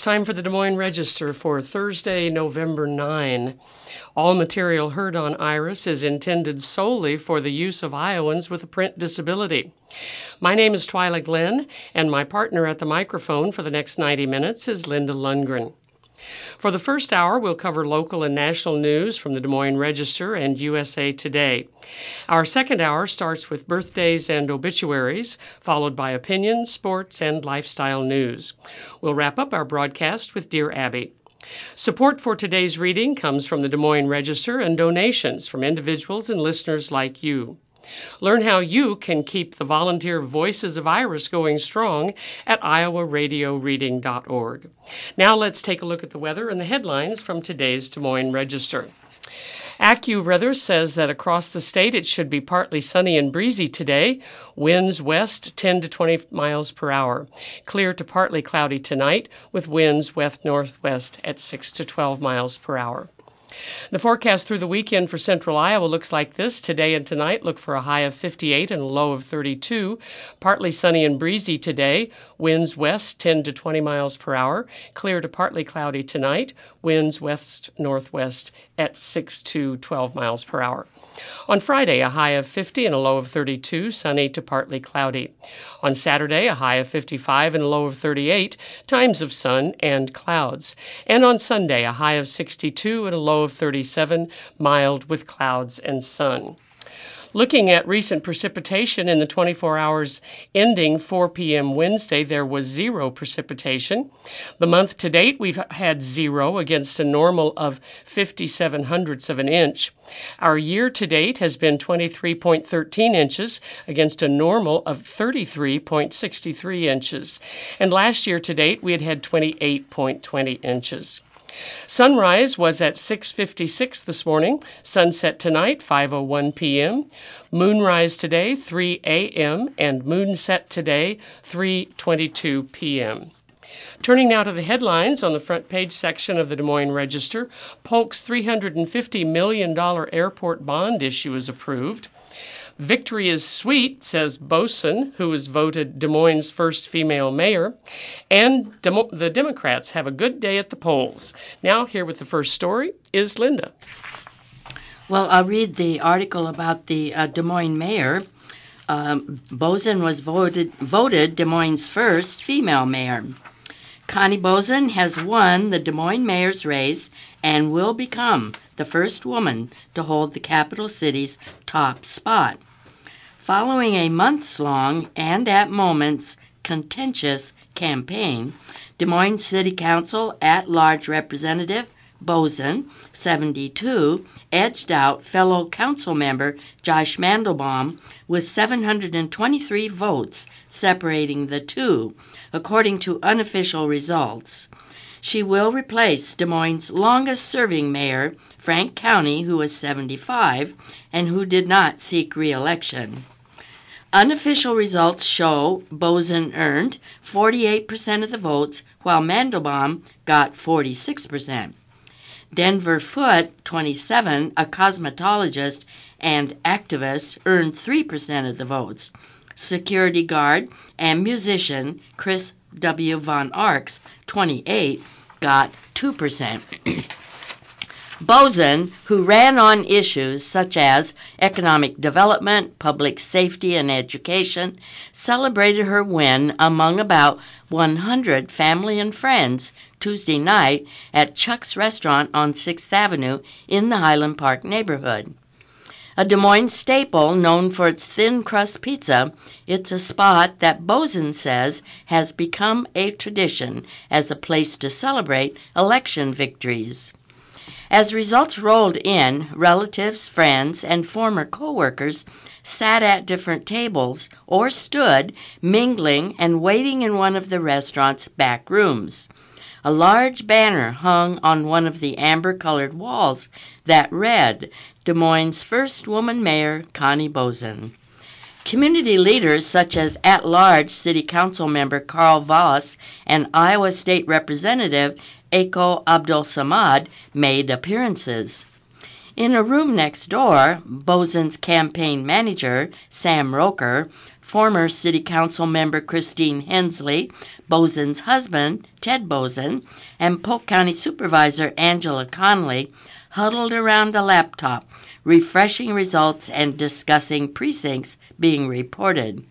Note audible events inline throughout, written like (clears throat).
it's time for the Des Moines Register for Thursday, November 9. All material heard on Iris is intended solely for the use of Iowans with a print disability. My name is Twyla Glenn, and my partner at the microphone for the next 90 minutes is Linda Lundgren. For the first hour, we'll cover local and national news from the Des Moines Register and USA Today. Our second hour starts with birthdays and obituaries, followed by opinion, sports, and lifestyle news. We'll wrap up our broadcast with Dear Abby. Support for today's reading comes from the Des Moines Register and donations from individuals and listeners like you. Learn how you can keep the volunteer Voices of Iris going strong at iowaradioreading.org. Now let's take a look at the weather and the headlines from today's Des Moines Register. AccuWeather says that across the state it should be partly sunny and breezy today. Winds west 10 to 20 miles per hour. Clear to partly cloudy tonight with winds west northwest at 6 to 12 miles per hour. The forecast through the weekend for central Iowa looks like this. Today and tonight look for a high of 58 and a low of 32. Partly sunny and breezy today. Winds west 10 to 20 miles per hour. Clear to partly cloudy tonight. Winds west northwest at 6 to 12 miles per hour. On Friday, a high of 50 and a low of 32, sunny to partly cloudy. On Saturday, a high of 55 and a low of 38, times of sun and clouds. And on Sunday, a high of 62 and a low of 37, mild with clouds and sun. Looking at recent precipitation in the 24 hours ending 4 p.m. Wednesday, there was zero precipitation. The month to date, we've had zero against a normal of 57 hundredths of an inch. Our year to date has been 23.13 inches against a normal of 33.63 inches. And last year to date, we had had 28.20 inches. Sunrise was at 6:56 this morning. Sunset tonight 5:01 p.m. Moonrise today 3 a.m. and moonset today 3:22 p.m. Turning now to the headlines on the front page section of the Des Moines Register, Polk's $350 million airport bond issue is approved. Victory is sweet, says Boesen, who was voted Des Moines' first female mayor. And Demo- the Democrats have a good day at the polls. Now, here with the first story is Linda. Well, I'll read the article about the uh, Des Moines mayor. Um, Boesen was voted, voted Des Moines' first female mayor. Connie Boesen has won the Des Moines mayor's race and will become the first woman to hold the capital city's top spot. Following a months long and at moments contentious campaign, Des Moines City Council at large representative Boesen, 72, edged out fellow council member Josh Mandelbaum with 723 votes separating the two, according to unofficial results. She will replace Des Moines' longest serving mayor, Frank Cownie, who was 75 and who did not seek re election. Unofficial results show Boesen earned 48% of the votes, while Mandelbaum got 46%. Denver Foote, 27, a cosmetologist and activist, earned 3% of the votes. Security guard and musician Chris W. Von Arx, 28, got 2%. (clears throat) Boesen, who ran on issues such as economic development, public safety, and education, celebrated her win among about 100 family and friends Tuesday night at Chuck's Restaurant on 6th Avenue in the Highland Park neighborhood. A Des Moines staple known for its thin crust pizza, it's a spot that Boesen says has become a tradition as a place to celebrate election victories. As results rolled in, relatives, friends, and former coworkers sat at different tables or stood mingling and waiting in one of the restaurant's back rooms. A large banner hung on one of the amber colored walls that read Des Moines' first woman mayor, Connie Boesen. Community leaders such as at large City Council member Carl Voss and Iowa State Representative Ako Abdul Samad made appearances. In a room next door, Boesen's campaign manager, Sam Roker, Former City Council member Christine Hensley, Boesen's husband, Ted Boesen, and Polk County Supervisor Angela Conley huddled around a laptop, refreshing results and discussing precincts being reported.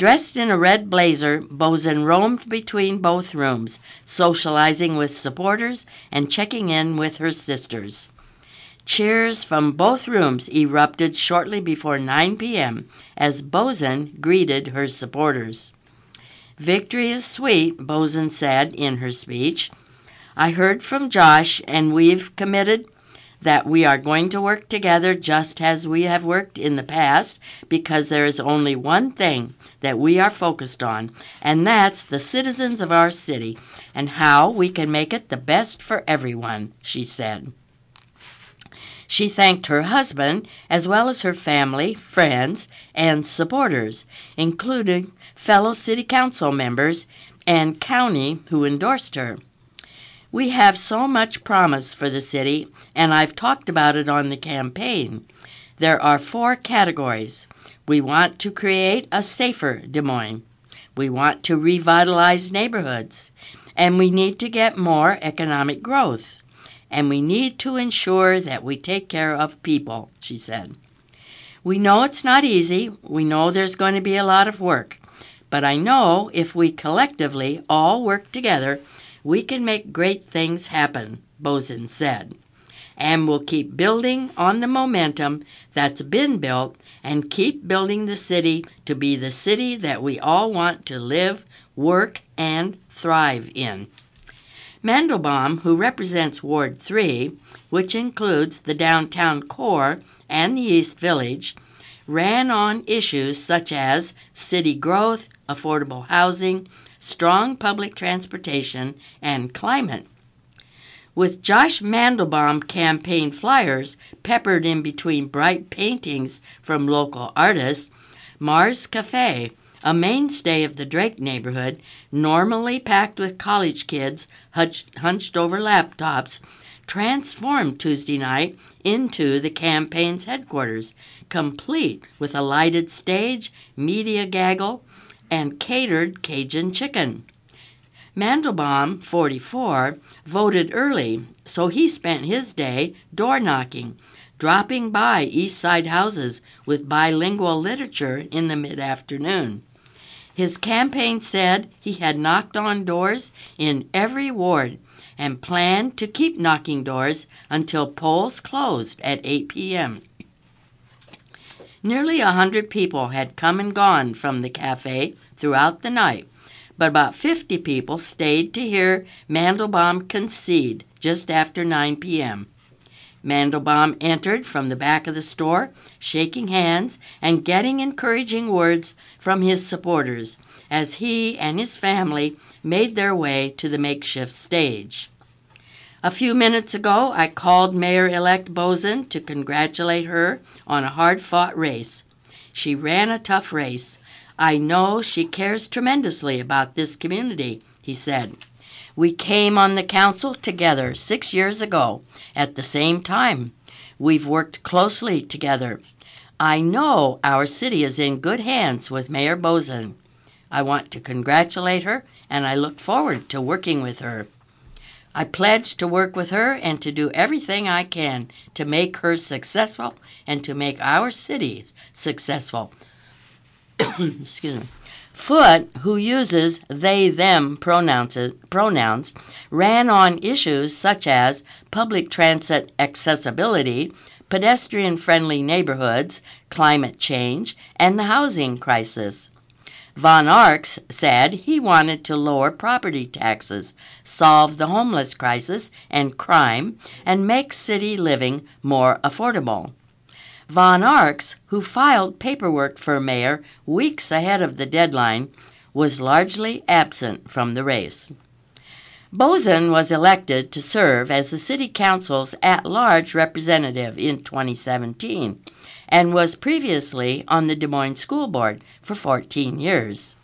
Dressed in a red blazer, Boesen roamed between both rooms, socializing with supporters and checking in with her sisters. Cheers from both rooms erupted shortly before 9 p.m. as Boesen greeted her supporters. Victory is sweet, Boesen said in her speech. I heard from Josh, and we've committed that we are going to work together just as we have worked in the past because there is only one thing that we are focused on, and that's the citizens of our city and how we can make it the best for everyone, she said. She thanked her husband as well as her family, friends, and supporters, including fellow city council members and Cownie who endorsed her. We have so much promise for the city, and I've talked about it on the campaign. There are four categories. We want to create a safer Des Moines. We want to revitalize neighborhoods. And we need to get more economic growth. And we need to ensure that we take care of people, she said. We know it's not easy. We know there's going to be a lot of work. But I know if we collectively all work together, we can make great things happen, Boesen said. And we'll keep building on the momentum that's been built and keep building the city to be the city that we all want to live, work, and thrive in. Mandelbaum, who represents Ward 3, which includes the downtown core and the East Village, ran on issues such as city growth, affordable housing, strong public transportation, and climate. With Josh Mandelbaum campaign flyers peppered in between bright paintings from local artists, Mars Cafe, a mainstay of the Drake neighborhood, normally packed with college kids hunched over laptops, transformed Tuesday night into the campaign's headquarters, complete with a lighted stage, media gaggle, and catered Cajun chicken. Mandelbaum, 44, voted early, so he spent his day door knocking, dropping by East Side houses with bilingual literature in the mid afternoon. His campaign said he had knocked on doors in every ward and planned to keep knocking doors until polls closed at 8 p.m. Nearly a hundred people had come and gone from the cafe throughout the night, but about 50 people stayed to hear Mandelbaum concede just after 9 p.m. Mandelbaum entered from the back of the store, shaking hands and getting encouraging words from his supporters as he and his family made their way to the makeshift stage. A few minutes ago, I called Mayor elect Boesen to congratulate her on a hard fought race. She ran a tough race. I know she cares tremendously about this community, he said. We came on the council together six years ago at the same time. We've worked closely together. I know our city is in good hands with Mayor Boesen. I want to congratulate her and I look forward to working with her. I pledge to work with her and to do everything I can to make her successful and to make our city successful. (coughs) Excuse me. Foote, who uses they them pronouns, ran on issues such as public transit accessibility, pedestrian friendly neighborhoods, climate change, and the housing crisis. Von Arx said he wanted to lower property taxes, solve the homeless crisis and crime, and make city living more affordable. Von Arx, who filed paperwork for mayor weeks ahead of the deadline, was largely absent from the race. Boesen was elected to serve as the City Council's at large representative in 2017 and was previously on the Des Moines School Board for 14 years.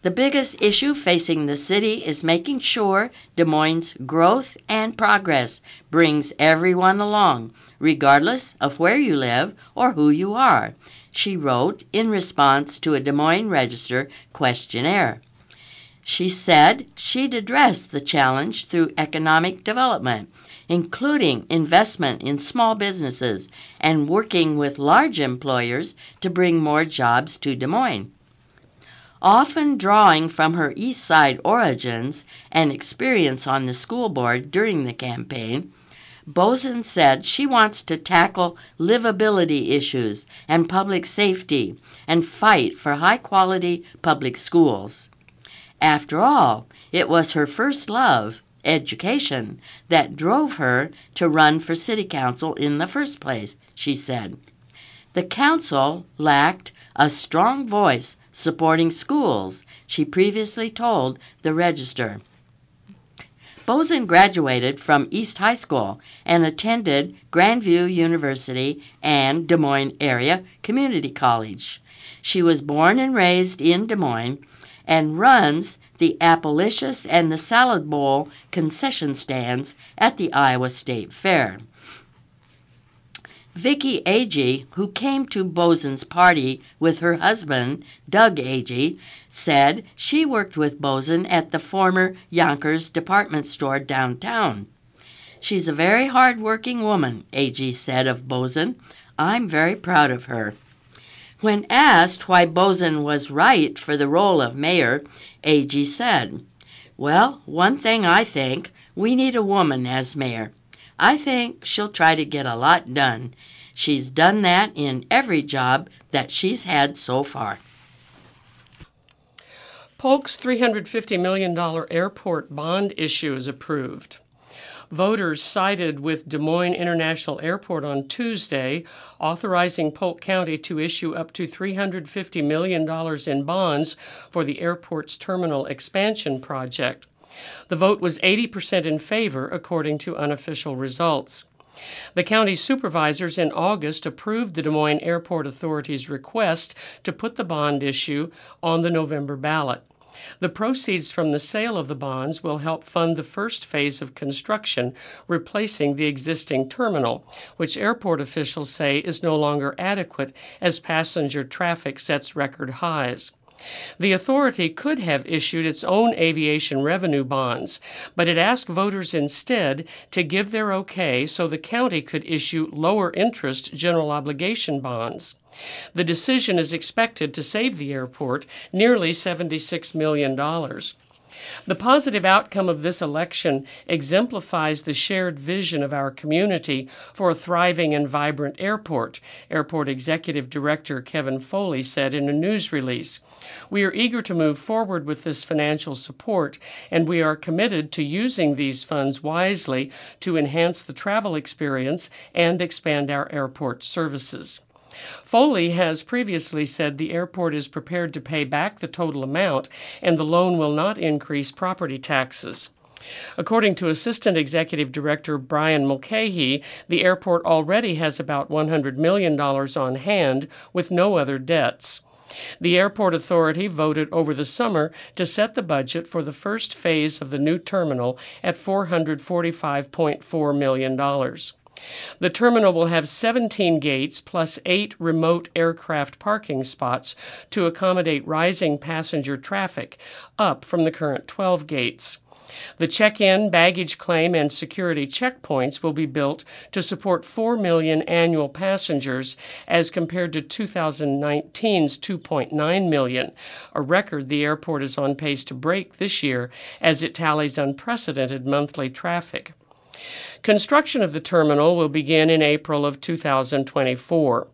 The biggest issue facing the city is making sure Des Moines' growth and progress brings everyone along, regardless of where you live or who you are, she wrote in response to a Des Moines Register questionnaire. She said she'd address the challenge through economic development, including investment in small businesses and working with large employers to bring more jobs to Des Moines. Often drawing from her East Side origins and experience on the school board during the campaign, Boesen said she wants to tackle livability issues and public safety and fight for high quality public schools. After all, it was her first love, education, that drove her to run for city council in the first place, she said. The council lacked a strong voice supporting schools, she previously told the Register. Boesen graduated from East High School and attended Grandview University and Des Moines Area Community College. She was born and raised in Des Moines and runs the Appalicious and the Salad Bowl concession stands at the Iowa State Fair. Vicki Agee, who came to Boesen's party with her husband, Doug Agee, said she worked with Boesen at the former Younkers department store downtown. She's a very hard-working woman, Agee said of Boesen. I'm very proud of her. When asked why Boesen was right for the role of mayor, Agee said, Well, one thing I think, we need a woman as mayor. I think she'll try to get a lot done. She's done that in every job that she's had so far. Polk's $350 million airport bond issue is approved. Voters sided with Des Moines International Airport on Tuesday, authorizing Polk County to issue up to $350 million in bonds for the airport's terminal expansion project. The vote was 80% in favor, according to unofficial results. The county supervisors in August approved the Des Moines Airport Authority's request to put the bond issue on the November ballot. The proceeds from the sale of the bonds will help fund the first phase of construction, replacing the existing terminal, which airport officials say is no longer adequate as passenger traffic sets record highs. The authority could have issued its own aviation revenue bonds, but it asked voters instead to give their okay so the county could issue lower interest general obligation bonds. The decision is expected to save the airport nearly $76 million. The positive outcome of this election exemplifies the shared vision of our community for a thriving and vibrant airport, Airport Executive Director Kevin Foley said in a news release. We are eager to move forward with this financial support, and we are committed to using these funds wisely to enhance the travel experience and expand our airport services. Foley has previously said the airport is prepared to pay back the total amount and the loan will not increase property taxes. According to Assistant Executive Director Brian Mulcahy, the airport already has about $100 million on hand with no other debts. The airport authority voted over the summer to set the budget for the first phase of the new terminal at $445.4 million. The terminal will have 17 gates plus eight remote aircraft parking spots to accommodate rising passenger traffic, up from the current 12 gates. The check in, baggage claim, and security checkpoints will be built to support 4 million annual passengers as compared to 2019's 2.9 million, a record the airport is on pace to break this year as it tallies unprecedented monthly traffic. Construction of the terminal will begin in April of 2024.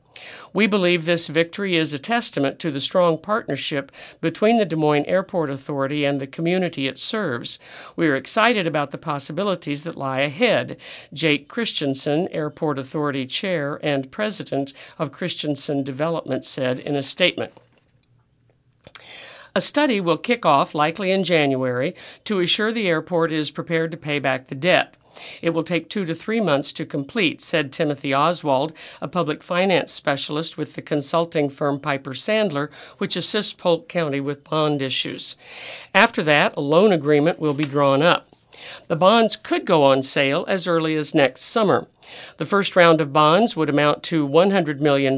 We believe this victory is a testament to the strong partnership between the Des Moines Airport Authority and the community it serves. We are excited about the possibilities that lie ahead. Jake Christensen, Airport Authority Chair and President of Christensen Development, said in a statement. A study will kick off, likely in January, to assure the airport is prepared to pay back the debt. It will take two to three months to complete, said Timothy Oswald, a public finance specialist with the consulting firm Piper Sandler, which assists Polk County with bond issues. After that, a loan agreement will be drawn up. The bonds could go on sale as early as next summer. The first round of bonds would amount to $100 million,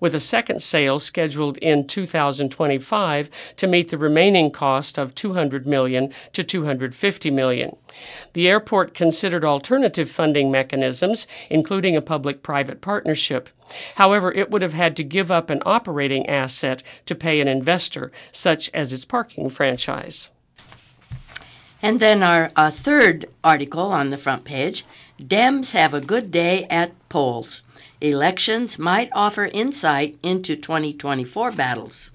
with a second sale scheduled in 2025 to meet the remaining cost of 200 million to 250 million. The airport considered alternative funding mechanisms, including a public private partnership. However, it would have had to give up an operating asset to pay an investor, such as its parking franchise. And then our uh, third article on the front page Dems have a good day at polls. Elections might offer insight into 2024 battles.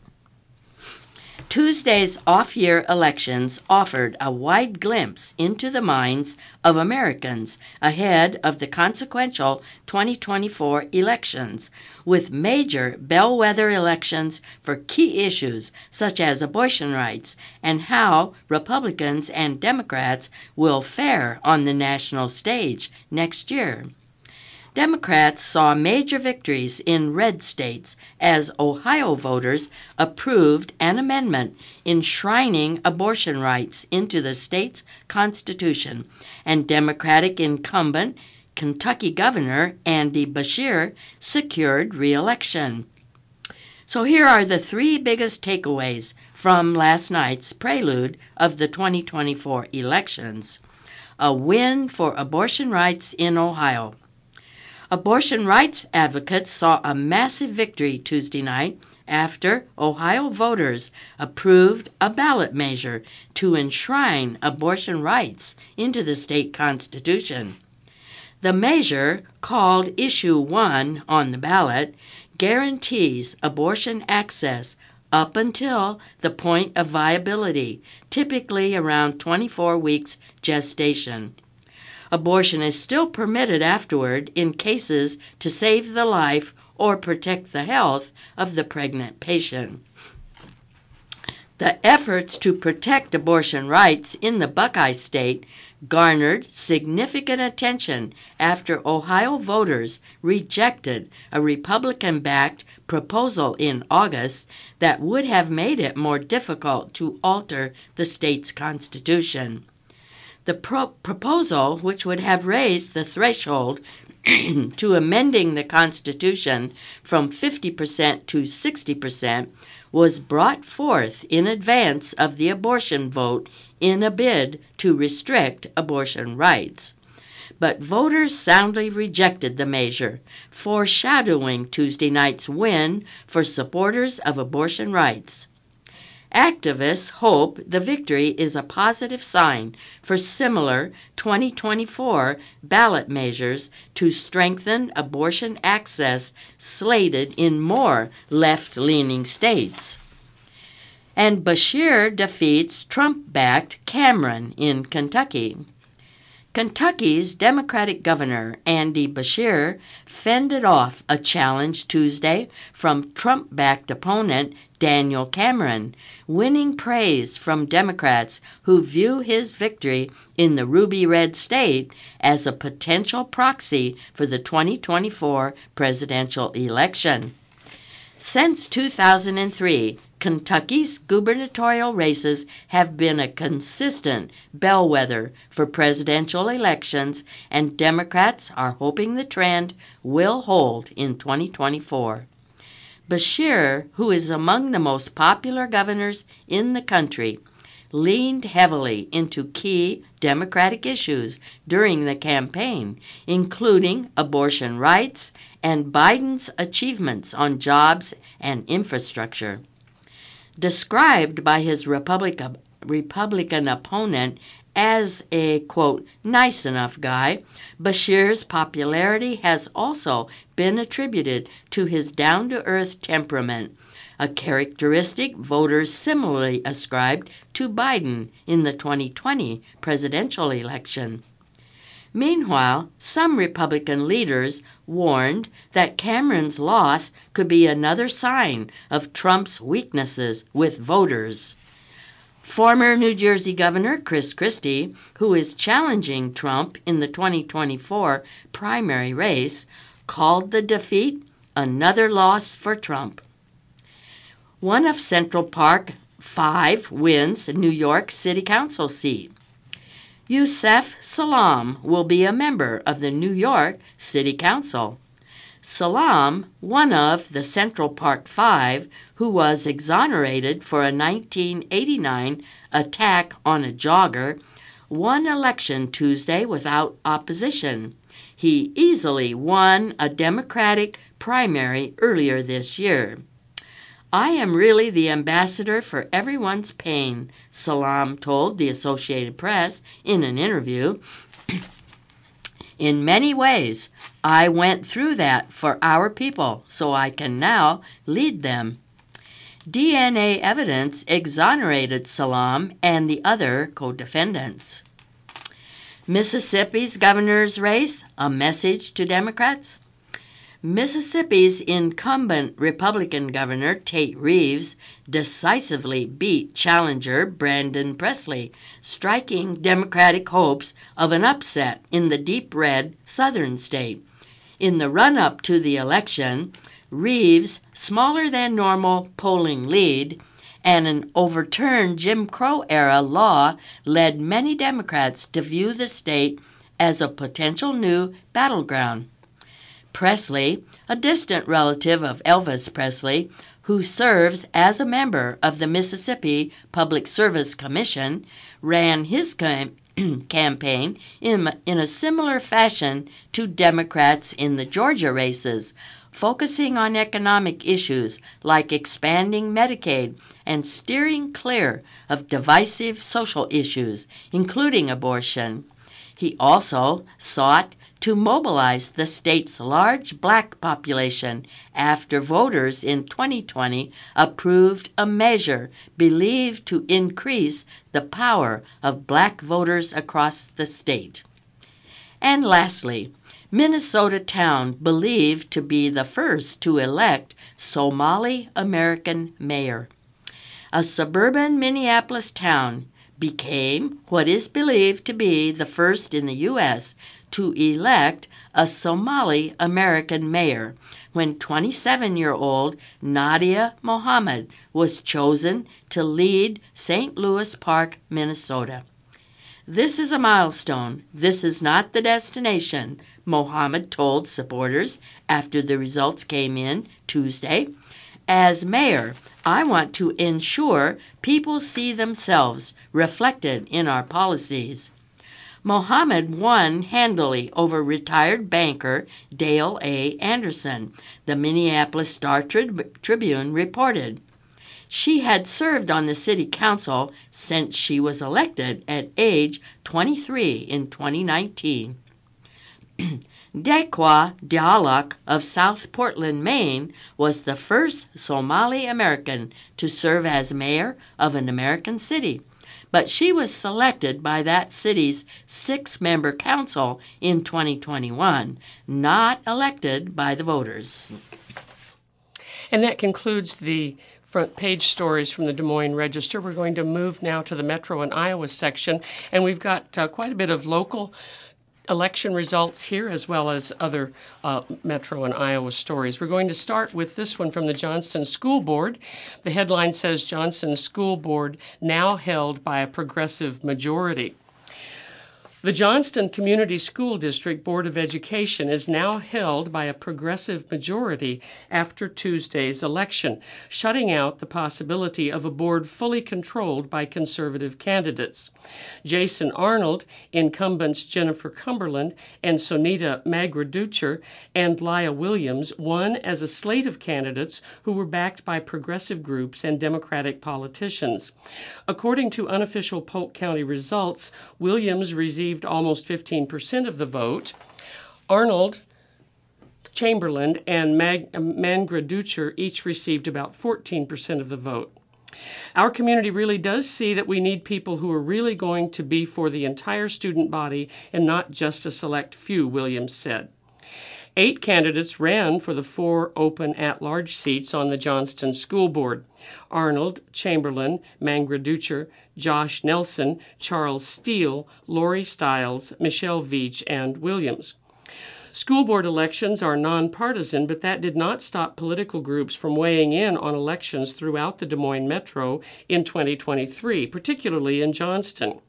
Tuesday's off year elections offered a wide glimpse into the minds of Americans ahead of the consequential 2024 elections, with major bellwether elections for key issues such as abortion rights and how Republicans and Democrats will fare on the national stage next year. Democrats saw major victories in red states as Ohio voters approved an amendment enshrining abortion rights into the state's constitution, and Democratic incumbent Kentucky Governor Andy Beshear secured reelection. So here are the three biggest takeaways from last night's prelude of the 2024 elections. A win for abortion rights in Ohio Abortion rights advocates saw a massive victory Tuesday night after Ohio voters approved a ballot measure to enshrine abortion rights into the state constitution. The measure, called Issue 1 on the ballot, guarantees abortion access up until the point of viability, typically around 24 weeks gestation. Abortion is still permitted afterward in cases to save the life or protect the health of the pregnant patient. The efforts to protect abortion rights in the Buckeye State garnered significant attention after Ohio voters rejected a Republican backed proposal in August that would have made it more difficult to alter the state's constitution. The pro- proposal, which would have raised the threshold (clears throat) to amending the Constitution from 50% to 60%, was brought forth in advance of the abortion vote in a bid to restrict abortion rights. But voters soundly rejected the measure, foreshadowing Tuesday night's win for supporters of abortion rights. Activists hope the victory is a positive sign for similar 2024 ballot measures to strengthen abortion access slated in more left leaning states. And Beshear defeats Trump backed Cameron in Kentucky. Kentucky's Democratic Governor Andy Beshear fended off a challenge Tuesday from Trump backed opponent Daniel Cameron, winning praise from Democrats who view his victory in the ruby red state as a potential proxy for the 2024 presidential election. Since 2003, Kentucky's gubernatorial races have been a consistent bellwether for presidential elections, and Democrats are hoping the trend will hold in 2024. Beshear, who is among the most popular governors in the country, leaned heavily into key Democratic issues during the campaign, including abortion rights and Biden's achievements on jobs and infrastructure. Described by his Republican, Republican opponent as a, quote, nice enough guy, Beshear's popularity has also been attributed to his down to earth temperament, a characteristic voters similarly ascribed to Biden in the 2020 presidential election. Meanwhile, some Republican leaders warned that Cameron's loss could be another sign of Trump's weaknesses with voters. Former New Jersey Governor Chris Christie, who is challenging Trump in the 2024 primary race, called the defeat another loss for Trump. One of Central Park 5 wins New York City Council seat. Yusef Salaam will be a member of the New York City Council. Salaam, one of the Central Park Five, who was exonerated for a 1989 attack on a jogger, won election Tuesday without opposition. He easily won a Democratic primary earlier this year. I am really the ambassador for everyone's pain, Salaam told the Associated Press in an interview. (clears throat) in many ways, I went through that for our people, so I can now lead them. DNA evidence exonerated Salaam and the other co defendants. Mississippi's governor's race, a message to Democrats? Mississippi's incumbent Republican governor, Tate Reeves, decisively beat challenger Brandon Presley, striking Democratic hopes of an upset in the deep red southern state. In the run up to the election, Reeves' smaller than normal polling lead and an overturned Jim Crow era law led many Democrats to view the state as a potential new battleground. Presley, a distant relative of Elvis Presley, who serves as a member of the Mississippi Public Service Commission, ran his cam- (clears throat) campaign in, in a similar fashion to Democrats in the Georgia races, focusing on economic issues like expanding Medicaid and steering clear of divisive social issues, including abortion. He also sought to mobilize the state's large black population after voters in 2020 approved a measure believed to increase the power of black voters across the state. And lastly, Minnesota town believed to be the first to elect Somali American mayor. A suburban Minneapolis town became what is believed to be the first in the U.S. to elect a Somali American mayor when 27 year old Nadia Mohamed was chosen to lead St. Louis Park, Minnesota. This is a milestone. This is not the destination, Mohamed told supporters after the results came in Tuesday. As mayor, I want to ensure people see themselves reflected in our policies. Mohamed won handily over retired banker Dale A. Anderson, the Minneapolis Star Tribune reported. She had served on the city council since she was elected at age 23 in 2019. (clears throat) Deqa Dhalac of South Portland, Maine, was the first Somali American to serve as mayor of an American city, but she was selected by that city's six member council in 2021, not elected by the voters. And that concludes the front page stories from the Des Moines Register. We're going to move now to the Metro and Iowa section, and we've got uh, quite a bit of local election results here as well as other uh, Metro and Iowa stories. We're going to start with this one from the Johnston School Board. The headline says Johnston School Board now held by a progressive majority. The Johnston Community School District Board of Education is now held by a progressive majority after Tuesday's election, shutting out the possibility of a board fully controlled by conservative candidates. Jason Arnold, incumbents Jennifer Chamberlain and Sonita Magraducher, and Lya Williams won as a slate of candidates who were backed by progressive groups and Democratic politicians. According to unofficial Polk County results, Williams received received almost 15% of the vote. Arnold, Chamberlain, and Mag- Mangraducher each received about 14% of the vote. Our community really does see that we need people who are really going to be for the entire student body and not just a select few, Williams said. Eight candidates ran for the four open at large seats on the Johnston School Board Arnold, Chamberlain, Mangraducher, Josh Nelson, Charles Steele, Lori Stiles, Michelle Veach, and Williams. School board elections are nonpartisan, but that did not stop political groups from weighing in on elections throughout the Des Moines metro in 2023, particularly in Johnston.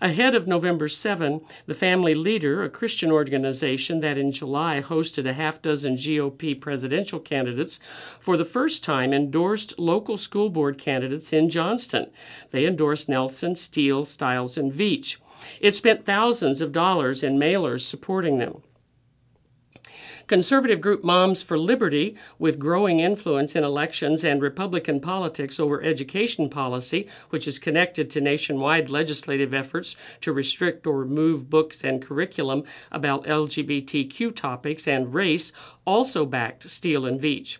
Ahead of November 7, the Family Leader, a Christian organization that in July hosted a half dozen GOP presidential candidates, for the first time endorsed local school board candidates in Johnston. They endorsed Nelson, Steele, Stiles, and Veatch. It spent thousands of dollars in mailers supporting them. Conservative group Moms for Liberty, with growing influence in elections and Republican politics over education policy, which is connected to nationwide legislative efforts to restrict or remove books and curriculum about LGBTQ topics and race, also backed Steele and Veatch.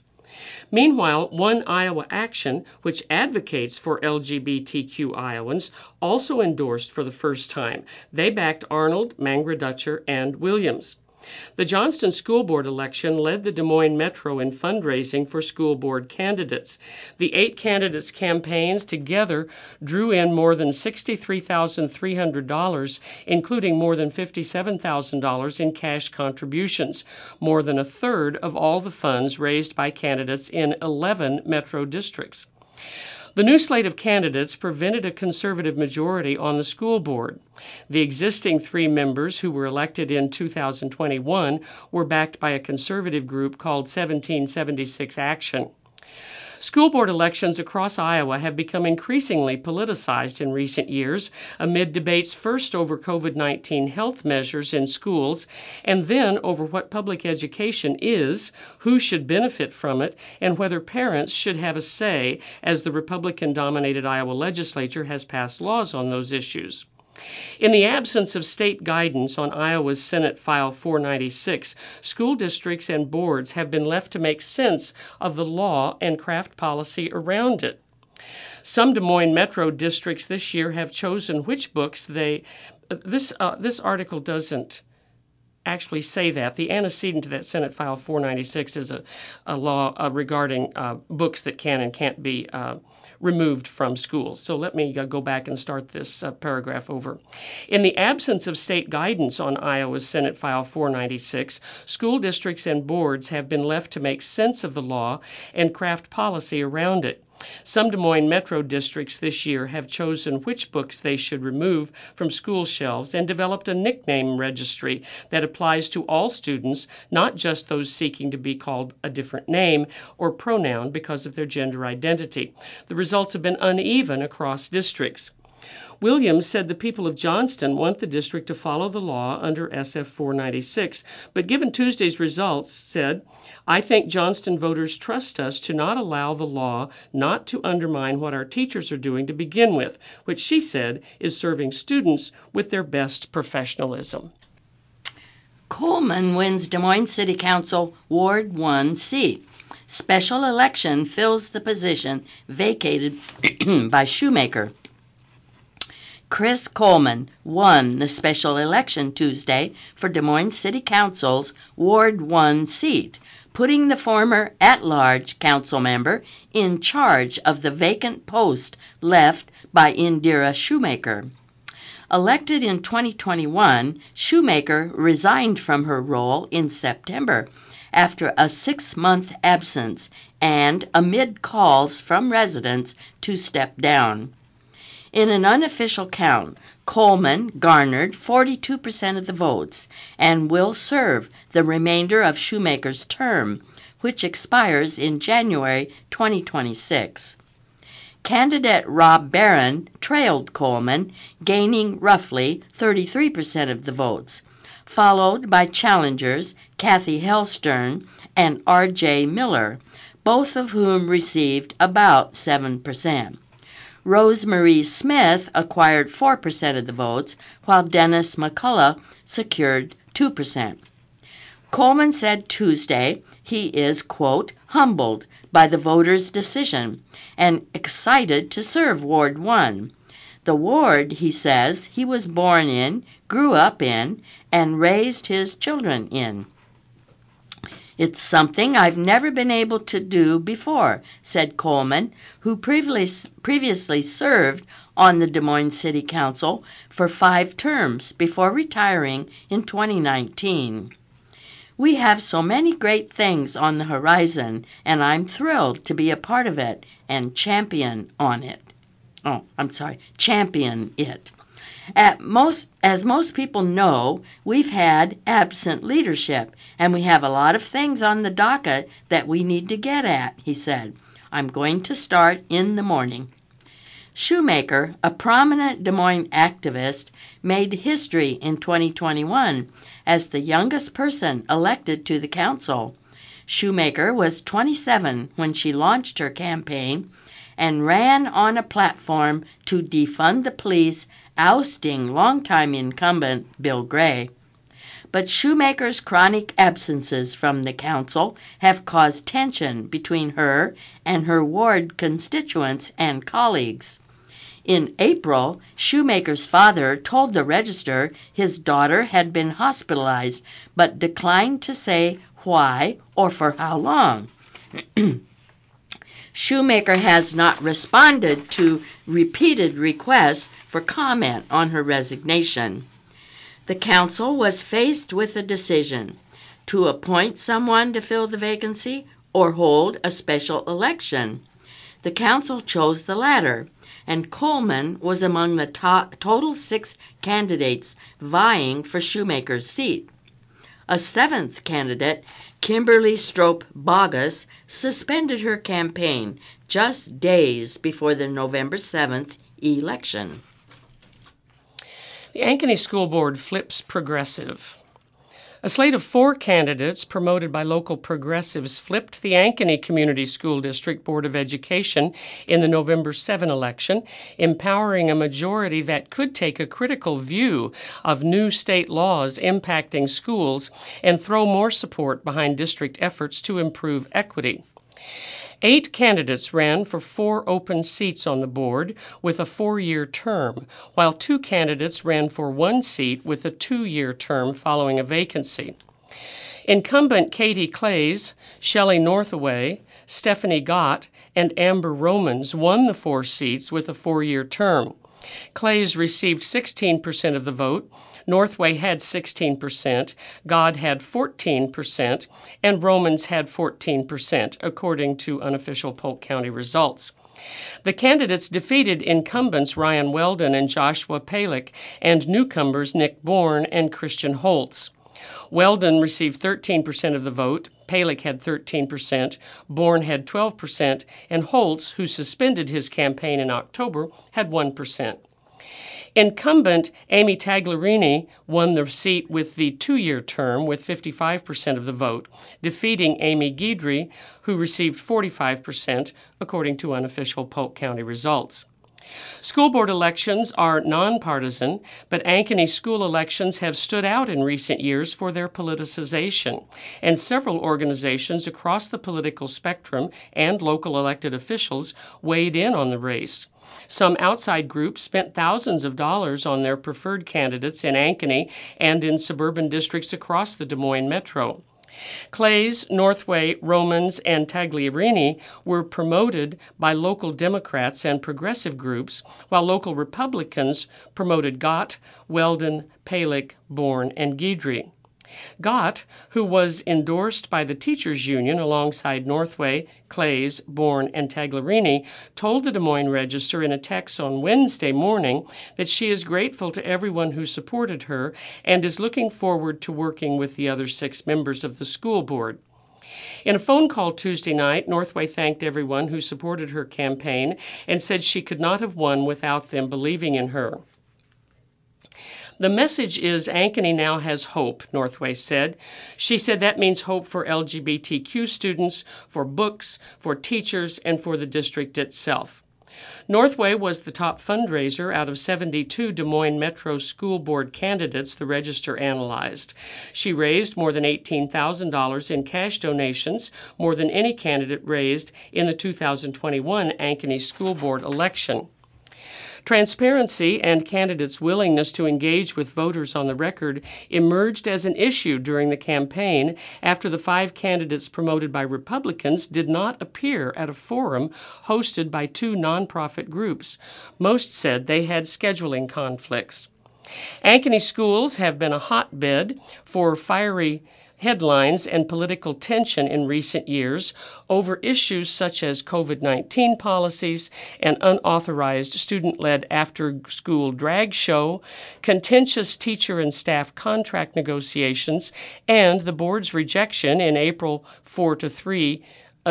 Meanwhile, One Iowa Action, which advocates for LGBTQ Iowans, also endorsed for the first time. They backed Arnold, Mangra Dutcher, and Williams. The Johnston School Board election led the Des Moines Metro in fundraising for school board candidates. The eight candidates' campaigns together drew in more than $63,300, including more than $57,000 in cash contributions, more than a third of all the funds raised by candidates in 11 metro districts. The new slate of candidates prevented a conservative majority on the school board. The existing three members who were elected in 2021 were backed by a conservative group called 1776 Action. School board elections across Iowa have become increasingly politicized in recent years amid debates first over COVID 19 health measures in schools and then over what public education is, who should benefit from it, and whether parents should have a say as the Republican dominated Iowa legislature has passed laws on those issues. In the absence of state guidance on Iowa's Senate File 496, school districts and boards have been left to make sense of the law and craft policy around it. Some Des Moines metro districts this year have chosen which books they. This uh, this article doesn't actually say that. The antecedent to that Senate File 496 is a, a law uh, regarding uh, books that can and can't be uh, removed from schools. So let me uh, go back and start this uh, paragraph over. In the absence of state guidance on Iowa's Senate File 496, school districts and boards have been left to make sense of the law and craft policy around it. Some Des Moines metro districts this year have chosen which books they should remove from school shelves and developed a nickname registry that applies to all students, not just those seeking to be called a different name or pronoun because of their gender identity. The results have been uneven across districts. Williams said the people of Johnston want the district to follow the law under SF 496, but given Tuesday's results, said, I think Johnston voters trust us to not allow the law not to undermine what our teachers are doing to begin with, which she said is serving students with their best professionalism. Coleman wins Des Moines City Council Ward 1 seat. Special election fills the position vacated (clears throat) by Sheumaker. Chris Coleman won the special election Tuesday for Des Moines City Council's Ward 1 seat, putting the former at large council member in charge of the vacant post left by Indira Sheumaker. Elected in 2021, Sheumaker resigned from her role in September after a six month absence and amid calls from residents to step down. In an unofficial count, Coleman garnered 42% of the votes and will serve the remainder of Sheumaker's term, which expires in January 2026. Candidate Rob Barron trailed Coleman, gaining roughly 33% of the votes, followed by challengers Kathy Helstern and R.J. Miller, both of whom received about 7%. Rosemarie Smith acquired 4% of the votes, while Dennis McCullough secured 2%. Coleman said Tuesday he is, quote, humbled by the voters' decision and excited to serve Ward 1. The ward, he says, he was born in, grew up in, and raised his children in. It's something I've never been able to do before, said Coleman, who previously served on the Des Moines City Council for five terms before retiring in 2019. We have so many great things on the horizon, and I'm thrilled to be a part of it and champion on it. Oh, I'm sorry, champion it. At most, as most people know, we've had absent leadership, and we have a lot of things on the docket that we need to get at, he said. I'm going to start in the morning. Sheumaker, a prominent Des Moines activist, made history in 2021 as the youngest person elected to the council. Sheumaker was 27 when she launched her campaign and ran on a platform to defund the police ousting longtime incumbent Bill Gray. But Sheumaker's chronic absences from the council have caused tension between her and her ward constituents and colleagues. In April, Sheumaker's father told the register his daughter had been hospitalized but declined to say why or for how long. (clears throat) Sheumaker has not responded to repeated requests for comment on her resignation. The council was faced with a decision to appoint someone to fill the vacancy or hold a special election. The council chose the latter, and Coleman was among the to- total six candidates vying for Sheumaker's seat. A seventh candidate, Kimberly Strope Bogus, suspended her campaign just days before the November 7th election. The Ankeny School Board flips progressive. A slate of four candidates promoted by local progressives flipped the Ankeny Community School District Board of Education in the November 7 election, empowering a majority that could take a critical view of new state laws impacting schools and throw more support behind district efforts to improve equity. Eight candidates ran for four open seats on the board with a four year term, while two candidates ran for one seat with a two year term following a vacancy. Incumbent Katie Clays, Shelley Northway, Stephanie Gott, and Amber Romans won the four seats with a four year term. Clays received 16% of the vote, Northway had 16%, Gott had 14%, and Romans had 14%, according to unofficial Polk County results. The candidates defeated incumbents Ryan Weldon and Joshua Palick and newcomers Nick Bourne and Christian Holtz. Weldon received 13% of the vote, Palick had 13%, Bourne had 12%, and Holtz, who suspended his campaign in October, had 1%. Incumbent Amy Tagliarini won the seat with the two year term with 55% of the vote, defeating Amy Guidry, who received 45%, according to unofficial Polk County results. School board elections are nonpartisan, but Ankeny school elections have stood out in recent years for their politicization, and several organizations across the political spectrum and local elected officials weighed in on the race. Some outside groups spent thousands of dollars on their preferred candidates in Ankeny and in suburban districts across the Des Moines metro. Clays, Northway, Romans, and Tagliarini were promoted by local Democrats and progressive groups, while local Republicans promoted Gott, Weldon, Palick, Bourne, and Guidry. Gott, who was endorsed by the teachers union alongside Northway, Clays, Bourne, and Tagliarini, told the Des Moines Register in a text on Wednesday morning that she is grateful to everyone who supported her and is looking forward to working with the other six members of the school board. In a phone call Tuesday night, Northway thanked everyone who supported her campaign and said she could not have won without them believing in her. The message is Ankeny now has hope, Northway said. She said that means hope for LGBTQ students, for books, for teachers, and for the district itself. Northway was the top fundraiser out of 72 Des Moines Metro School Board candidates the register analyzed. She raised more than $18,000 in cash donations, more than any candidate raised in the 2021 Ankeny School Board election. Transparency and candidates' willingness to engage with voters on the record emerged as an issue during the campaign after the five candidates promoted by Republicans did not appear at a forum hosted by two nonprofit groups. Most said they had scheduling conflicts. Ankeny schools have been a hotbed for fiery headlines and political tension in recent years over issues such as COVID 19 policies and unauthorized student led after school drag show, contentious teacher and staff contract negotiations, and the board's rejection in April 4 to 3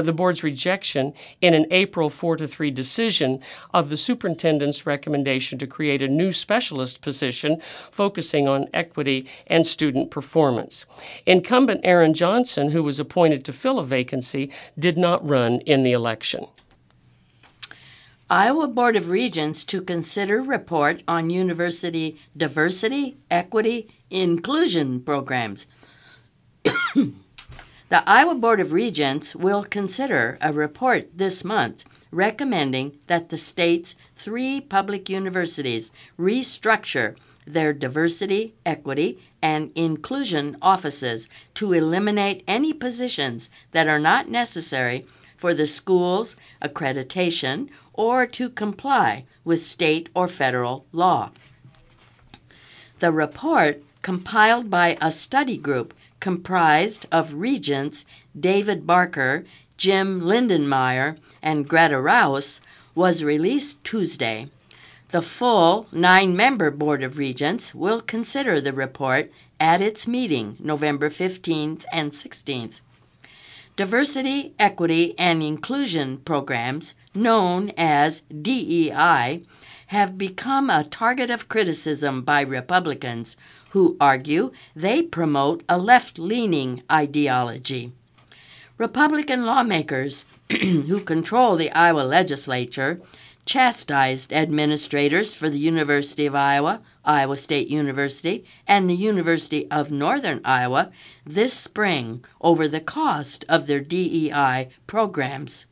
the board's rejection in an April 4 to 3 decision of the superintendent's recommendation to create a new specialist position focusing on equity and student performance. Incumbent Aaron Johnson, who was appointed to fill a vacancy, did not run in the election. Iowa Board of Regents to consider report on university diversity, equity, inclusion programs. (coughs) The Iowa Board of Regents will consider a report this month recommending that the state's three public universities restructure their diversity, equity, and inclusion offices to eliminate any positions that are not necessary for the school's accreditation or to comply with state or federal law. The report, compiled by a study group comprised of regents David Barker, Jim Lindenmayer, and Greta Rouse, was released Tuesday. The full nine member Board of Regents will consider the report at its meeting November 15th and 16th. Diversity, Equity, and Inclusion programs, known as DEI, have become a target of criticism by Republicans who argue they promote a left leaning ideology. Republican lawmakers (clears throat) who control the Iowa legislature chastised administrators for the University of Iowa, Iowa State University, and the University of Northern Iowa this spring over the cost of their DEI programs.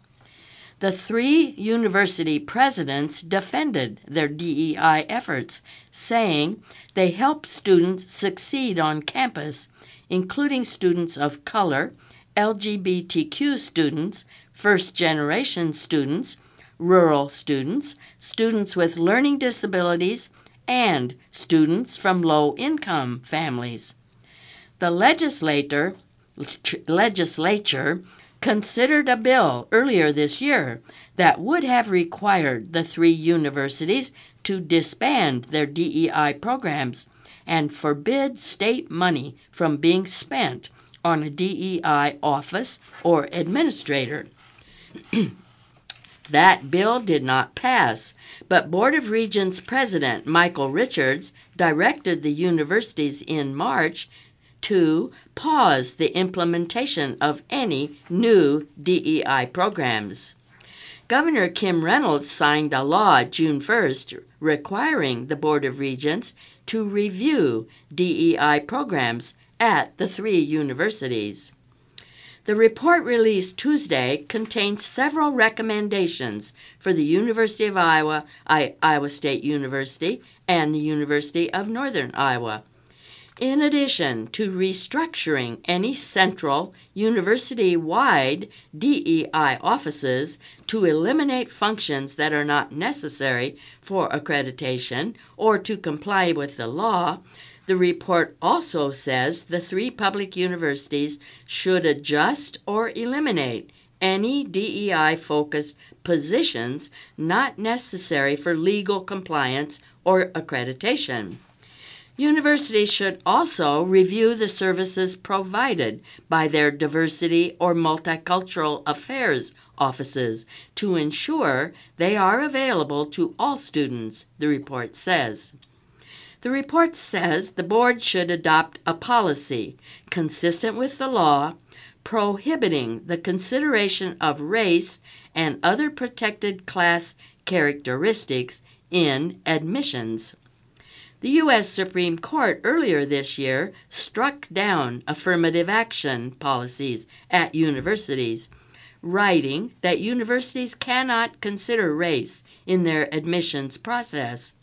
The three university presidents defended their DEI efforts, saying they help students succeed on campus, including students of color, LGBTQ students, first generation students, rural students, students with learning disabilities, and students from low income families. The legislator, legislature considered a bill earlier this year that would have required the three universities to disband their DEI programs and forbid state money from being spent on a DEI office or administrator. (clears throat) that bill did not pass, but Board of Regents President Michael Richards directed the universities in March to pause the implementation of any new DEI programs. Governor Kim Reynolds signed a law June 1st requiring the Board of Regents to review DEI programs at the three universities. The report released Tuesday contains several recommendations for the University of Iowa, I- Iowa State University, and the University of Northern Iowa in addition to restructuring any central university wide DEI offices to eliminate functions that are not necessary for accreditation or to comply with the law, the report also says the three public universities should adjust or eliminate any DEI focused positions not necessary for legal compliance or accreditation. Universities should also review the services provided by their diversity or multicultural affairs offices to ensure they are available to all students, the report says. The report says the board should adopt a policy consistent with the law prohibiting the consideration of race and other protected class characteristics in admissions. The U.S. Supreme Court earlier this year struck down affirmative action policies at universities, writing that universities cannot consider race in their admissions process.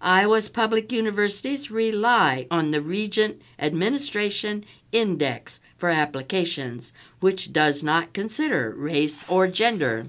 Iowa's public universities rely on the Regent Administration Index for applications, which does not consider race or gender.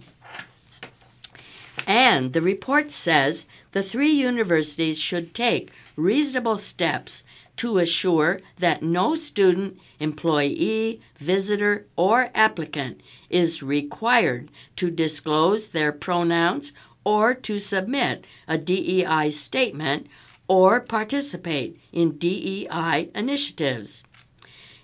And the report says the three universities should take reasonable steps to assure that no student, employee, visitor, or applicant is required to disclose their pronouns or to submit a DEI statement or participate in DEI initiatives.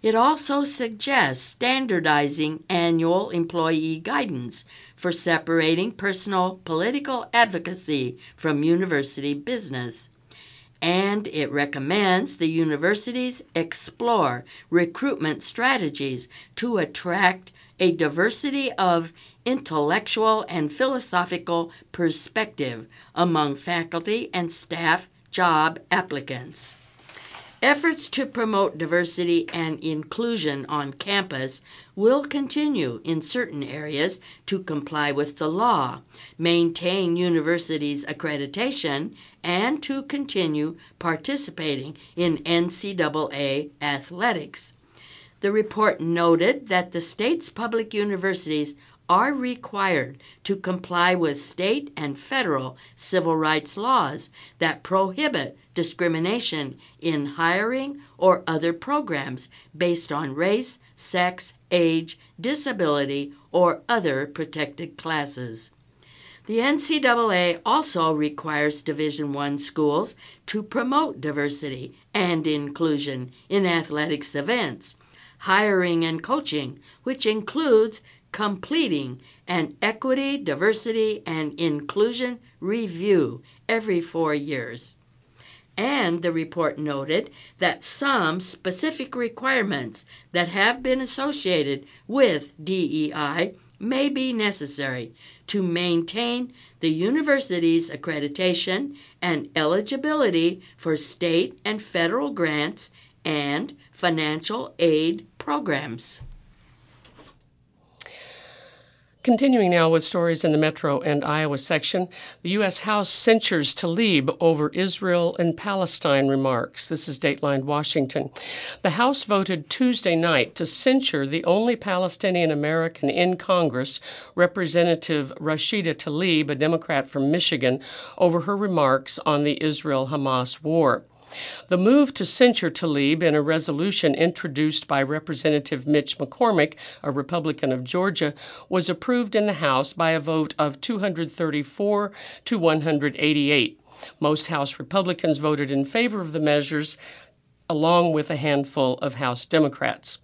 It also suggests standardizing annual employee guidance for separating personal political advocacy from university business. And it recommends the universities explore recruitment strategies to attract a diversity of intellectual and philosophical perspective among faculty and staff job applicants. Efforts to promote diversity and inclusion on campus will continue in certain areas to comply with the law, maintain universities' accreditation, and to continue participating in NCAA athletics. The report noted that the state's public universities are required to comply with state and federal civil rights laws that prohibit discrimination in hiring or other programs based on race, sex, age, disability, or other protected classes. The NCAA also requires Division I schools to promote diversity and inclusion in athletics events, hiring and coaching, which includes completing an equity, diversity, and inclusion review every four years. And the report noted that some specific requirements that have been associated with DEI may be necessary to maintain the university's accreditation and eligibility for state and federal grants and financial aid programs. Continuing now with stories in the Metro and Iowa section, the U.S. House censures Tlaib over Israel and Palestine remarks. This is Dateline Washington. The House voted Tuesday night to censure the only Palestinian American in Congress, Representative Rashida Tlaib, a Democrat from Michigan, over her remarks on the Israel Hamas war. The move to censure Tlaib in a resolution introduced by Representative Mitch McCormick, a Republican of Georgia, was approved in the House by a vote of 234 to 188. Most House Republicans voted in favor of the measures, along with a handful of House Democrats.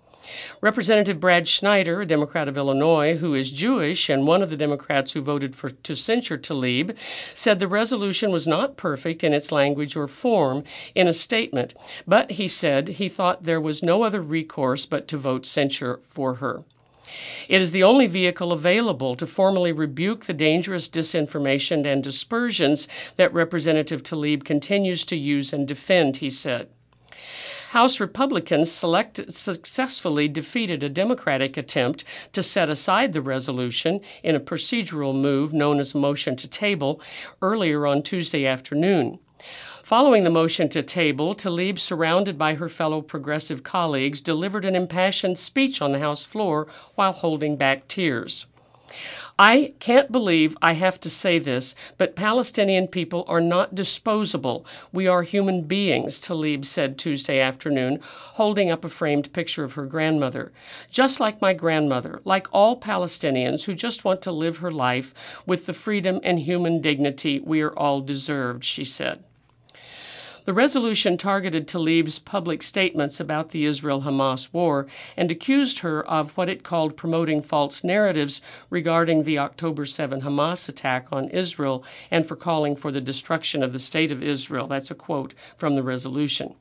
Representative Brad Schneider, a Democrat of Illinois who is Jewish and one of the Democrats who voted for to censure Tlaib, said the resolution was not perfect in its language or form in a statement, but he said he thought there was no other recourse but to vote censure for her. It is the only vehicle available to formally rebuke the dangerous disinformation and dispersions that Representative Tlaib continues to use and defend, he said. House Republicans select, successfully defeated a Democratic attempt to set aside the resolution in a procedural move known as motion to table earlier on Tuesday afternoon. Following the motion to table, Tlaib, surrounded by her fellow progressive colleagues, delivered an impassioned speech on the House floor while holding back tears. I can't believe I have to say this, but Palestinian people are not disposable. We are human beings, Tlaib said Tuesday afternoon, holding up a framed picture of her grandmother. Just like my grandmother, like all Palestinians who just want to live her life with the freedom and human dignity we are all deserved, she said. The resolution targeted Tlaib's public statements about the Israel Hamas war and accused her of what it called promoting false narratives regarding the October 7 Hamas attack on Israel and for calling for the destruction of the State of Israel. That's a quote from the resolution.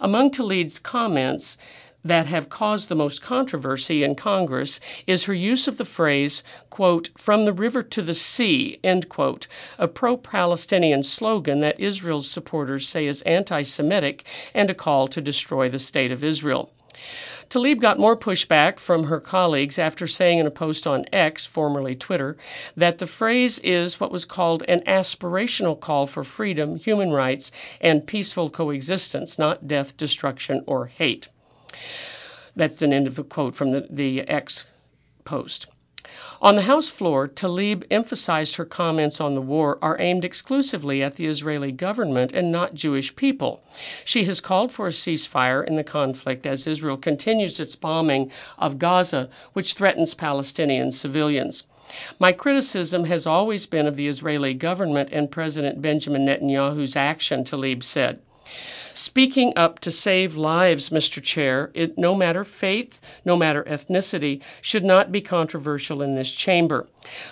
Among Tlaib's comments, that have caused the most controversy in Congress is her use of the phrase, quote, from the river to the sea, end quote, a pro Palestinian slogan that Israel's supporters say is anti Semitic and a call to destroy the state of Israel. Tlaib got more pushback from her colleagues after saying in a post on X, formerly Twitter, that the phrase is what was called an aspirational call for freedom, human rights, and peaceful coexistence, not death, destruction, or hate. That's an end of the quote from the, the X post. On the House floor, Tlaib emphasized her comments on the war are aimed exclusively at the Israeli government and not Jewish people. She has called for a ceasefire in the conflict as Israel continues its bombing of Gaza, which threatens Palestinian civilians. My criticism has always been of the Israeli government and President Benjamin Netanyahu's action, Tlaib said. Speaking up to save lives, Mr. Chair, it, no matter faith, no matter ethnicity, should not be controversial in this chamber.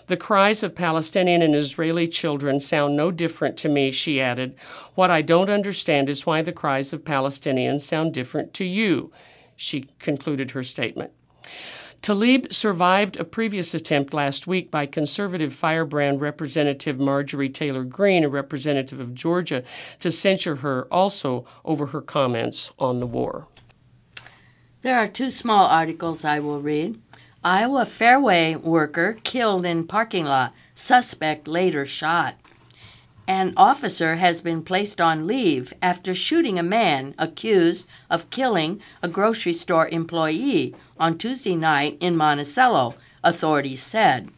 The cries of Palestinian and Israeli children sound no different to me, she added. What I don't understand is why the cries of Palestinians sound different to you, she concluded her statement. Tlaib survived a previous attempt last week by conservative firebrand Representative Marjorie Taylor Greene, a representative of Georgia, to censure her also over her comments on the war. There are two small articles I will read. Iowa Fareway worker killed in parking lot, suspect later shot. An officer has been placed on leave after shooting a man accused of killing a grocery store employee on Tuesday night in Monticello, authorities said.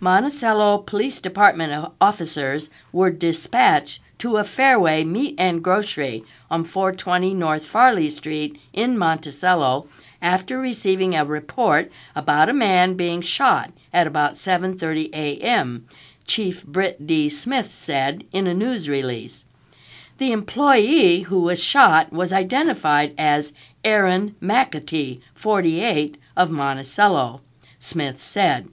Monticello Police Department officers were dispatched to a Fareway meat and grocery on 420 North Farley Street in Monticello after receiving a report about a man being shot at about 7:30 a.m. Chief Britt D. Smith said in a news release. The employee who was shot was identified as Aaron McAtee, 48, of Monticello, Smith said.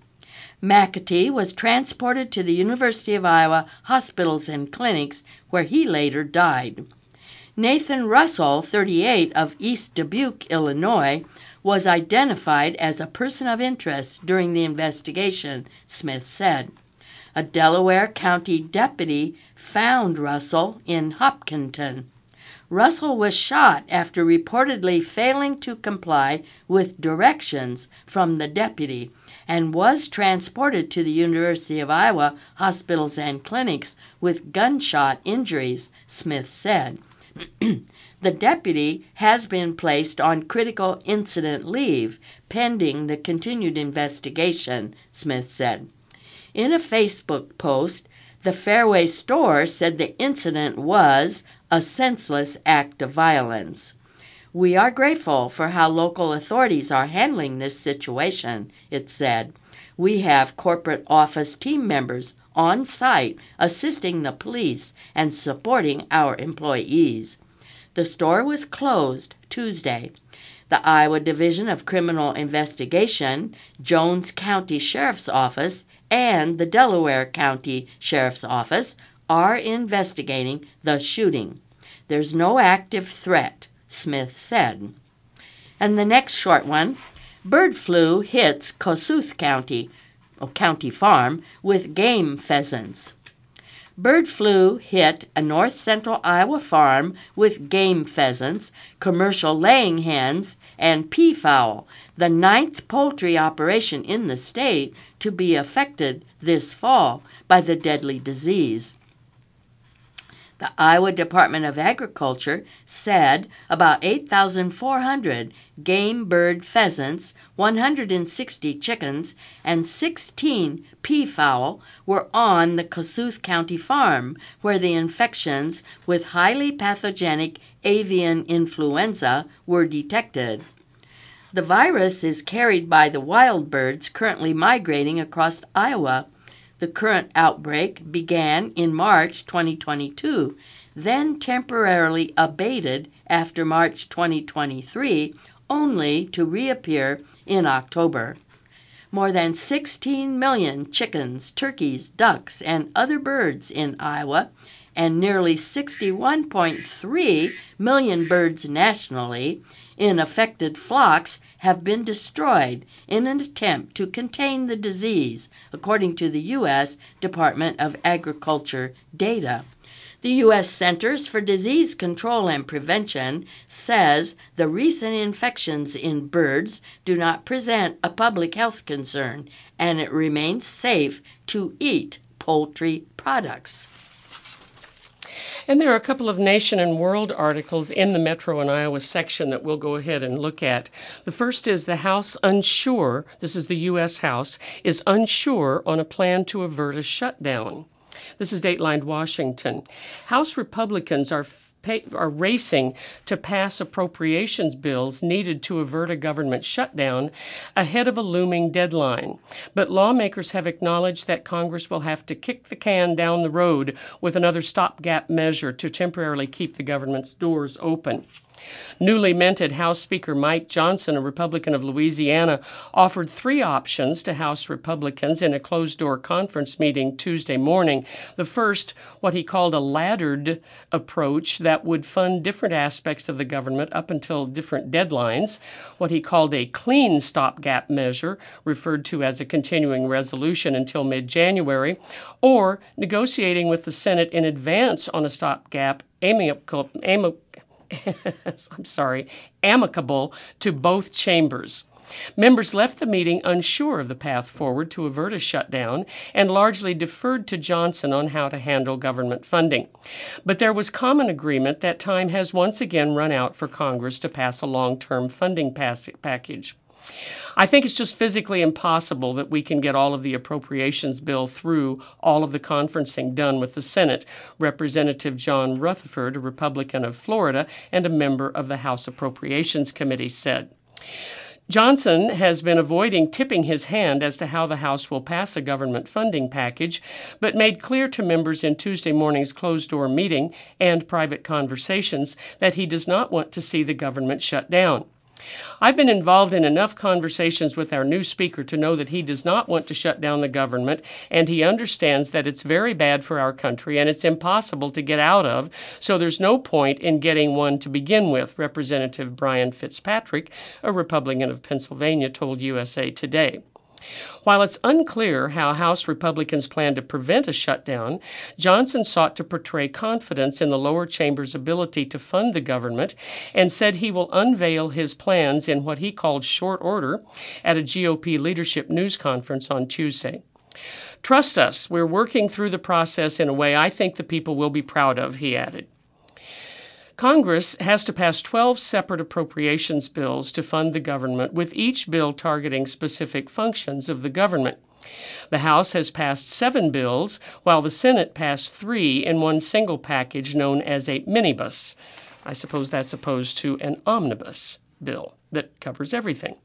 McAtee was transported to the University of Iowa hospitals and clinics, where he later died. Nathan Russell, 38, of East Dubuque, Illinois, was identified as a person of interest during the investigation, Smith said a Delaware County deputy found Russell in Hopkinton. Russell was shot after reportedly failing to comply with directions from the deputy and was transported to the University of Iowa hospitals and clinics with gunshot injuries, Smith said. (clears throat) the deputy has been placed on critical incident leave pending the continued investigation, Smith said. In a Facebook post, the Fareway store said the incident was a senseless act of violence. We are grateful for how local authorities are handling this situation, it said. We have corporate office team members on site assisting the police and supporting our employees. The store was closed Tuesday. The Iowa Division of Criminal Investigation, Jones County Sheriff's Office, and the Delaware County Sheriff's Office are investigating the shooting. There's no active threat, Smith said. And the next short one bird flu hits Kossuth County, oh, County Farm, with game pheasants. Bird flu hit a north central Iowa farm with game pheasants, commercial laying hens, and peafowl, the ninth poultry operation in the state to be affected this fall by the deadly disease. The Iowa Department of Agriculture said about 8,400 game bird pheasants, 160 chickens, and 16 peafowl were on the Kossuth County farm, where the infections with highly pathogenic avian influenza were detected. The virus is carried by the wild birds currently migrating across Iowa. The current outbreak began in March 2022, then temporarily abated after March 2023, only to reappear in October. More than 16 million chickens, turkeys, ducks, and other birds in Iowa, and nearly 61.3 million birds nationally in affected flocks have been destroyed in an attempt to contain the disease, according to the U.S. Department of Agriculture data. The U.S. Centers for Disease Control and Prevention says the recent infections in birds do not present a public health concern and it remains safe to eat poultry products. And there are a couple of nation and world articles in the Metro and Iowa section that we'll go ahead and look at. The first is the House unsure, this is the U.S. House, is unsure on a plan to avert a shutdown. This is Dateline Washington. House Republicans are are racing to pass appropriations bills needed to avert a government shutdown ahead of a looming deadline. But lawmakers have acknowledged that Congress will have to kick the can down the road with another stopgap measure to temporarily keep the government's doors open. Newly minted House Speaker Mike Johnson, a Republican of Louisiana, offered three options to House Republicans in a closed door conference meeting Tuesday morning. The first, what he called a laddered approach that would fund different aspects of the government up until different deadlines, what he called a clean stopgap measure, referred to as a continuing resolution until mid January, or negotiating with the Senate in advance on a stopgap amicable, (laughs) I'm sorry, amicable to both chambers. Members left the meeting unsure of the path forward to avert a shutdown and largely deferred to Johnson on how to handle government funding. But there was common agreement that time has once again run out for Congress to pass a long term funding package. I think it's just physically impossible that we can get all of the appropriations bill through all of the conferencing done with the Senate. Representative John Rutherford, a Republican of Florida and a member of the House Appropriations Committee, said. Johnson has been avoiding tipping his hand as to how the House will pass a government funding package, but made clear to members in Tuesday morning's closed door meeting and private conversations that he does not want to see the government shut down. I've been involved in enough conversations with our new speaker to know that he does not want to shut down the government, and he understands that it's very bad for our country and it's impossible to get out of, so there's no point in getting one to begin with, Representative Brian Fitzpatrick, a Republican of Pennsylvania, told USA Today. While it's unclear how House Republicans plan to prevent a shutdown, Johnson sought to portray confidence in the lower chamber's ability to fund the government and said he will unveil his plans in what he called short order at a GOP leadership news conference on Tuesday. Trust us, we're working through the process in a way I think the people will be proud of, he added. Congress has to pass 12 separate appropriations bills to fund the government, with each bill targeting specific functions of the government. The House has passed seven bills, while the Senate passed three in one single package known as a minibus. I suppose that's opposed to an omnibus bill that covers everything.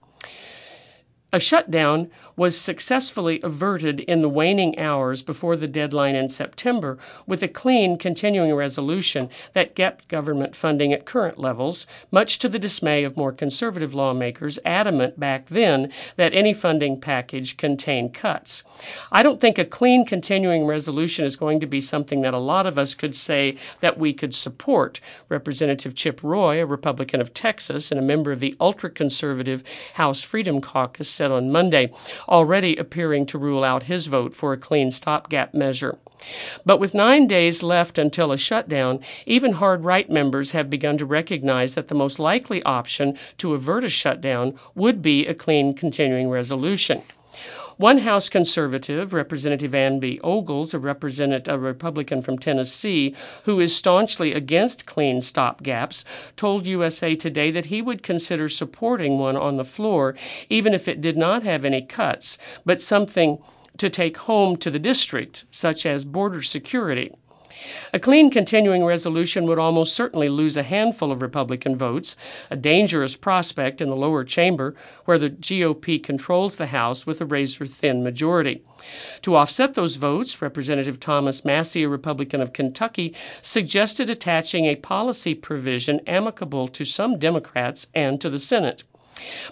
A shutdown was successfully averted in the waning hours before the deadline in September with a clean continuing resolution that kept government funding at current levels, much to the dismay of more conservative lawmakers adamant back then that any funding package contained cuts. I don't think a clean continuing resolution is going to be something that a lot of us could say that we could support. Representative Chip Roy, a Republican of Texas and a member of the ultra conservative House Freedom Caucus, said on Monday, already appearing to rule out his vote for a clean stopgap measure. But with nine days left until a shutdown, even hard right members have begun to recognize that the most likely option to avert a shutdown would be a clean continuing resolution. One House conservative, Representative Andy Ogles, a representative, a Republican from Tennessee, who is staunchly against clean stopgaps, told USA Today that he would consider supporting one on the floor, even if it did not have any cuts, but something to take home to the district, such as border security. A clean continuing resolution would almost certainly lose a handful of Republican votes, a dangerous prospect in the lower chamber where the GOP controls the House with a razor thin majority. To offset those votes, Representative Thomas Massie, a Republican of Kentucky, suggested attaching a policy provision amicable to some Democrats and to the Senate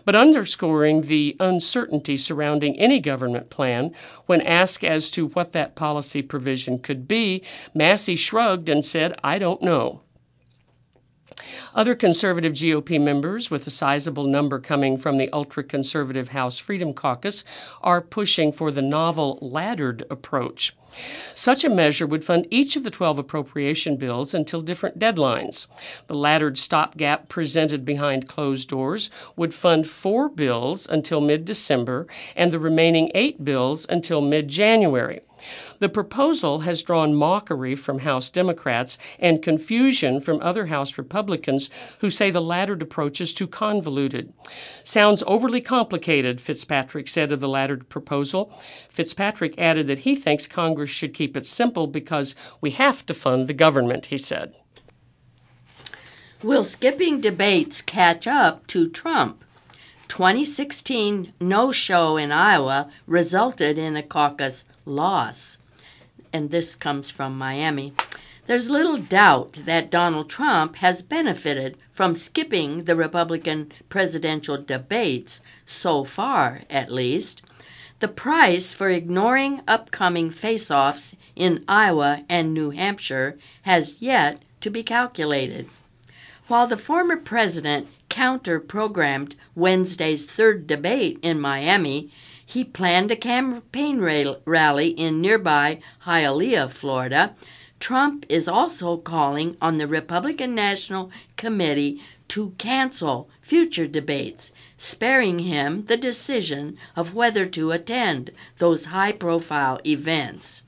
but underscoring the uncertainty surrounding any government plan. When asked as to what that policy provision could be, Massie shrugged and said, I don't know. Other conservative GOP members, with a sizable number coming from the ultra conservative House Freedom Caucus, are pushing for the novel laddered approach. Such a measure would fund each of the 12 appropriation bills until different deadlines. The laddered stopgap presented behind closed doors would fund four bills until mid December and the remaining eight bills until mid January. The proposal has drawn mockery from House Democrats and confusion from other House Republicans who say the laddered approach is too convoluted. Sounds overly complicated, Fitzpatrick said of the laddered proposal. Fitzpatrick added that he thinks Congress should keep it simple because we have to fund the government, he said. Will skipping debates catch up to Trump? 2016 no show in Iowa resulted in a caucus loss. And this comes from Miami. There's little doubt that Donald Trump has benefited from skipping the Republican presidential debates, so far at least. The price for ignoring upcoming face offs in Iowa and New Hampshire has yet to be calculated. While the former president counter programmed Wednesday's third debate in Miami, he planned a campaign rally in nearby Hialeah, Florida. Trump is also calling on the Republican National Committee to cancel future debates, sparing him the decision of whether to attend those high profile events.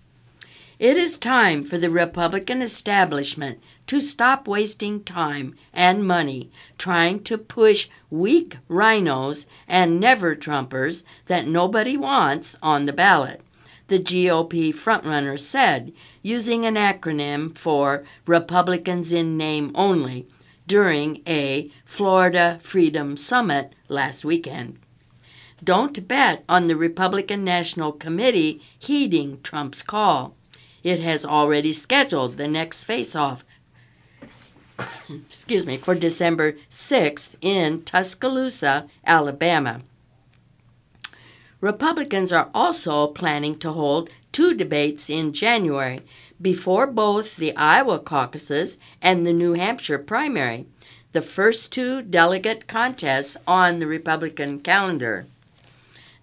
It is time for the Republican establishment to stop wasting time and money trying to push weak RINOs and never Trumpers that nobody wants on the ballot, the GOP frontrunner said, using an acronym for Republicans in Name Only during a Florida Freedom Summit last weekend. Don't bet on the Republican National Committee heeding Trump's call. It has already scheduled the next face off excuse me, for December 6th in Tuscaloosa, Alabama. Republicans are also planning to hold two debates in January before both the Iowa caucuses and the New Hampshire primary, the first two delegate contests on the Republican calendar.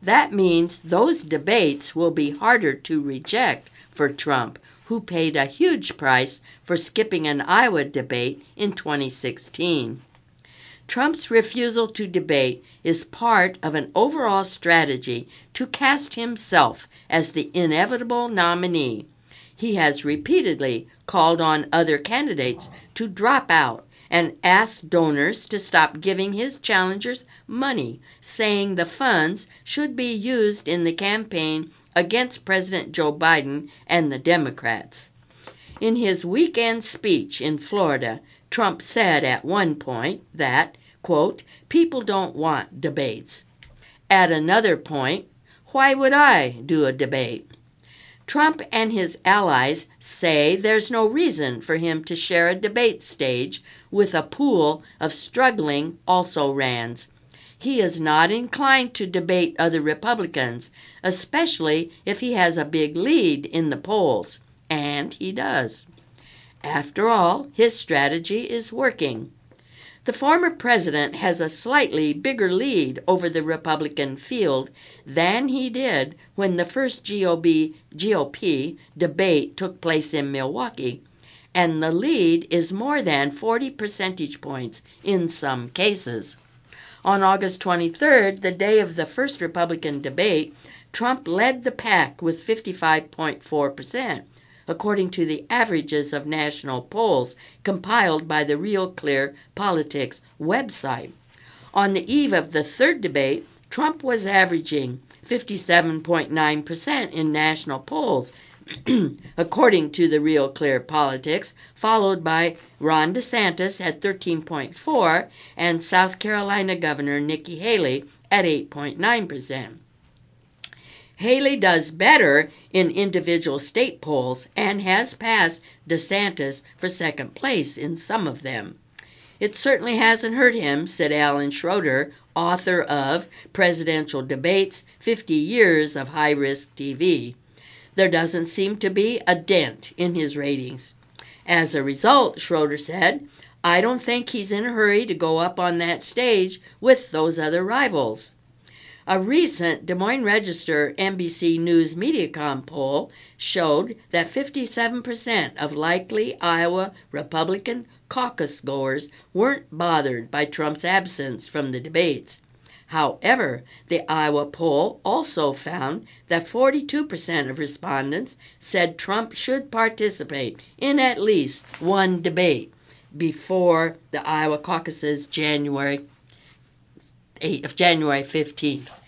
That means those debates will be harder to reject for Trump, who paid a huge price for skipping an Iowa debate in 2016. Trump's refusal to debate is part of an overall strategy to cast himself as the inevitable nominee. He has repeatedly called on other candidates to drop out and asked donors to stop giving his challengers money, saying the funds should be used in the campaign against President Joe Biden and the Democrats. In his weekend speech in Florida, Trump said at one point that, quote, people don't want debates. At another point, why would I do a debate? Trump and his allies say there's no reason for him to share a debate stage with a pool of struggling also rans he is not inclined to debate other Republicans, especially if he has a big lead in the polls. And he does. After all, his strategy is working. The former president has a slightly bigger lead over the Republican field than he did when the first GOP, GOP debate took place in Milwaukee, and the lead is more than 40 percentage points in some cases. On August 23rd, the day of the first Republican debate, Trump led the pack with 55.4%, according to the averages of national polls compiled by the Real Clear Politics website. On the eve of the third debate, Trump was averaging 57.9% in national polls (clears throat) according to the Real Clear Politics, followed by Ron DeSantis at 13.4 and South Carolina Governor Nikki Haley at 8.9%. Haley does better in individual state polls and has passed DeSantis for second place in some of them. It certainly hasn't hurt him, said Alan Schroeder, author of Presidential Debates 50 Years of High Risk TV there doesn't seem to be a dent in his ratings. As a result, Schroeder said, I don't think he's in a hurry to go up on that stage with those other rivals. A recent Des Moines Register NBC News Mediacom poll showed that 57% of likely Iowa Republican caucus goers weren't bothered by Trump's absence from the debates. However, the Iowa poll also found that 42% of respondents said Trump should participate in at least one debate before the Iowa caucuses January 8 of January 15th.